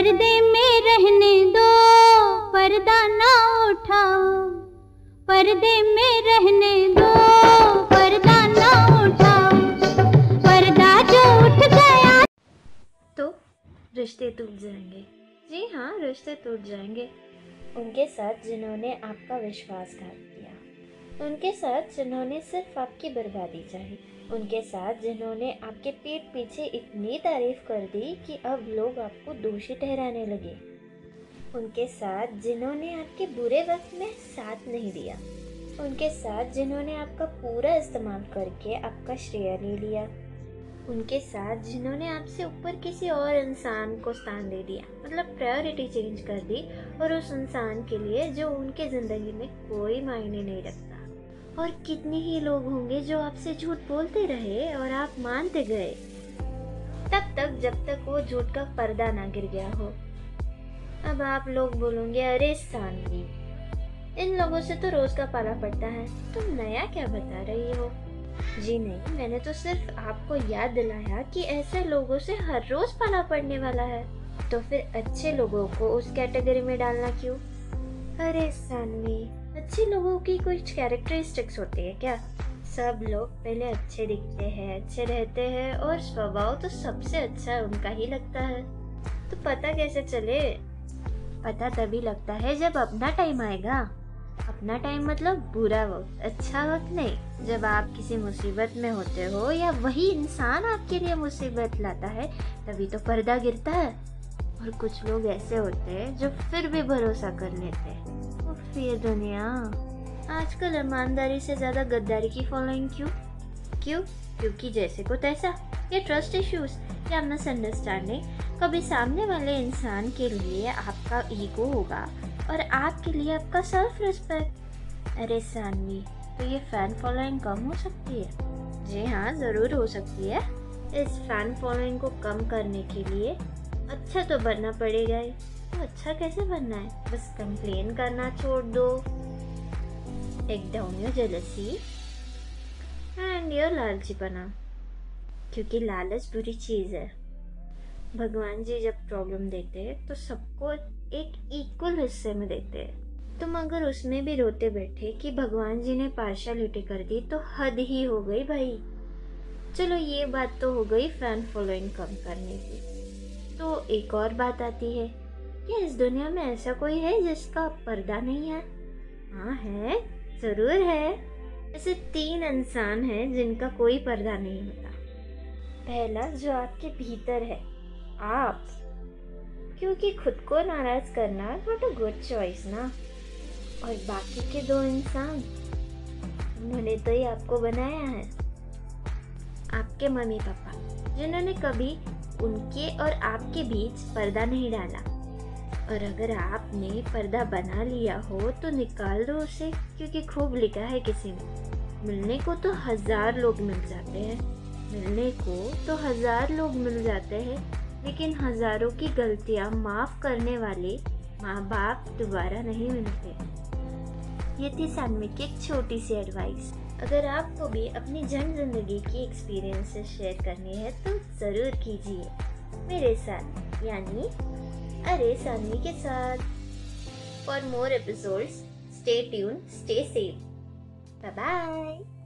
पर्दे में रहने दो, पर्दा ना उठाओ। पर्दे में रहने दो, पर्दा ना उठाओ। पर्दा जो उठ गया। तो रिश्ते टूट जाएँगे। जी हाँ रिश्ते टूट जाएँगे। उनके साथ जिन्होंने आपका विश्वासघात किया। उनके साथ जिन्होंने सिर्फ़ आपकी बर्बादी चाही, उनके साथ जिन्होंने आपके पीठ पीछे इतनी तारीफ़ कर दी कि अब लोग आपको दोषी ठहराने लगे। उनके साथ जिन्होंने आपके बुरे वक्त में साथ नहीं दिया, उनके साथ जिन्होंने आपका पूरा इस्तेमाल करके आपका श्रेय ले लिया, उनके साथ जिन्होंने आपसे ऊपर किसी और इंसान को स्थान दे दिया मतलब प्रायोरिटी चेंज कर दी और उस इंसान के लिए जो उनके ज़िंदगी में कोई मायने नहीं रखता। और कितने ही लोग होंगे जो आपसे झूठ बोलते रहे और आप मानते गए। तब तक जब तक वो झूठ का पर्दा ना गिर गया हो। अब आप लोग बोलोगे, अरे सानवी, इन लोगों से तो रोज का पाला पड़ता है। तुम नया क्या बता रही हो? जी नहीं, मैंने तो सिर्फ़ आपको याद दिलाया कि ऐसे लोगों से हर रोज पाला पड़ने वाला है। तो फिर अच्छे लोगों को उस कैटेगरी में डालना क्यों? अरे सानवी अच्छे लोगों की कुछ कैरेक्टरिस्टिक्स होती है क्या? सब लोग पहले अच्छे दिखते हैं, अच्छे रहते हैं और स्वभाव तो सबसे अच्छा उनका ही लगता है। तो पता कैसे चले? पता तभी लगता है जब अपना टाइम आएगा। अपना टाइम मतलब बुरा वक्त अच्छा वक्त नहीं। जब आप किसी मुसीबत में होते हो या वही इंसान आपके लिए मुसीबत लाता है, तभी तो पर्दा गिरता है। और कुछ लोग ऐसे होते हैं जो फिर भी भरोसा कर लेते हैं। और फिर दुनिया। आजकल ईमानदारी से ज़्यादा गद्दारी की फॉलोइंग क्यों? क्यों? क्योंकि जैसे को तैसा ये ट्रस्ट इश्यूज़ या मिसअंडरस्टैंडिंग कभी सामने वाले इंसान के लिए आपका ईगो होगा और आपके लिए आपका सेल्फ रिस्पेक्ट अरे सानवी तो ये फ़ैन फॉलोइंग कम हो सकती है? जी हाँ ज़रूर हो सकती है। इस फ़ैन फॉलोइंग को कम करने के लिए अच्छा तो बनना पड़ेगा ही। तो अच्छा कैसे बनना है? बस कंप्लेन करना छोड़ दो। Take down your jealousy and your लालचीपना। क्योंकि लालच बुरी चीज़ है। भगवान जी जब प्रॉब्लम देते हैं तो सबको एक इक्वल हिस्से में देते हैं। तुम अगर उसमें भी रोते बैठे कि भगवान जी ने पार्शलिटी कर दी तो हद ही हो गई भाई। चलो ये बात तो हो गई फ़ैन फॉलोइंग कम करने की। तो एक और बात आती है क्या इस दुनिया में ऐसा कोई है जिसका पर्दा नहीं है? हाँ है, ज़रूर है। ऐसे तीन इंसान हैं जिनका कोई पर्दा नहीं होता। पहला, जो आपके भीतर है, आप। क्योंकि खुद को नाराज़ करना नॉट अ गुड चॉइस ना। और बाकी के दो इंसान, उन्होंने तो ही आपको बनाया है। आपके मम्मी पापा जिन्होंने कभी उनके और आपके बीच पर्दा नहीं डाला। और अगर आपने पर्दा बना लिया हो तो निकाल दो उसे, क्योंकि खूब लिखा है किसी ने। मिलने को तो हज़ार लोग मिल जाते हैं। मिलने को तो हज़ार लोग मिल जाते हैं, लेकिन हज़ारों की गलतियाँ माफ़ करने वाले माँ बाप दोबारा नहीं मिलते। ये थी सानवी की एक छोटी सी एडवाइस अगर आपको भी अपनी जन ज़िंदगी की एक्सपीरियंसेस शेयर करनी है तो ज़रूर कीजिए मेरे साथ, यानी अरे सानवी के साथ। For more episodes stay tune stay safe bye bye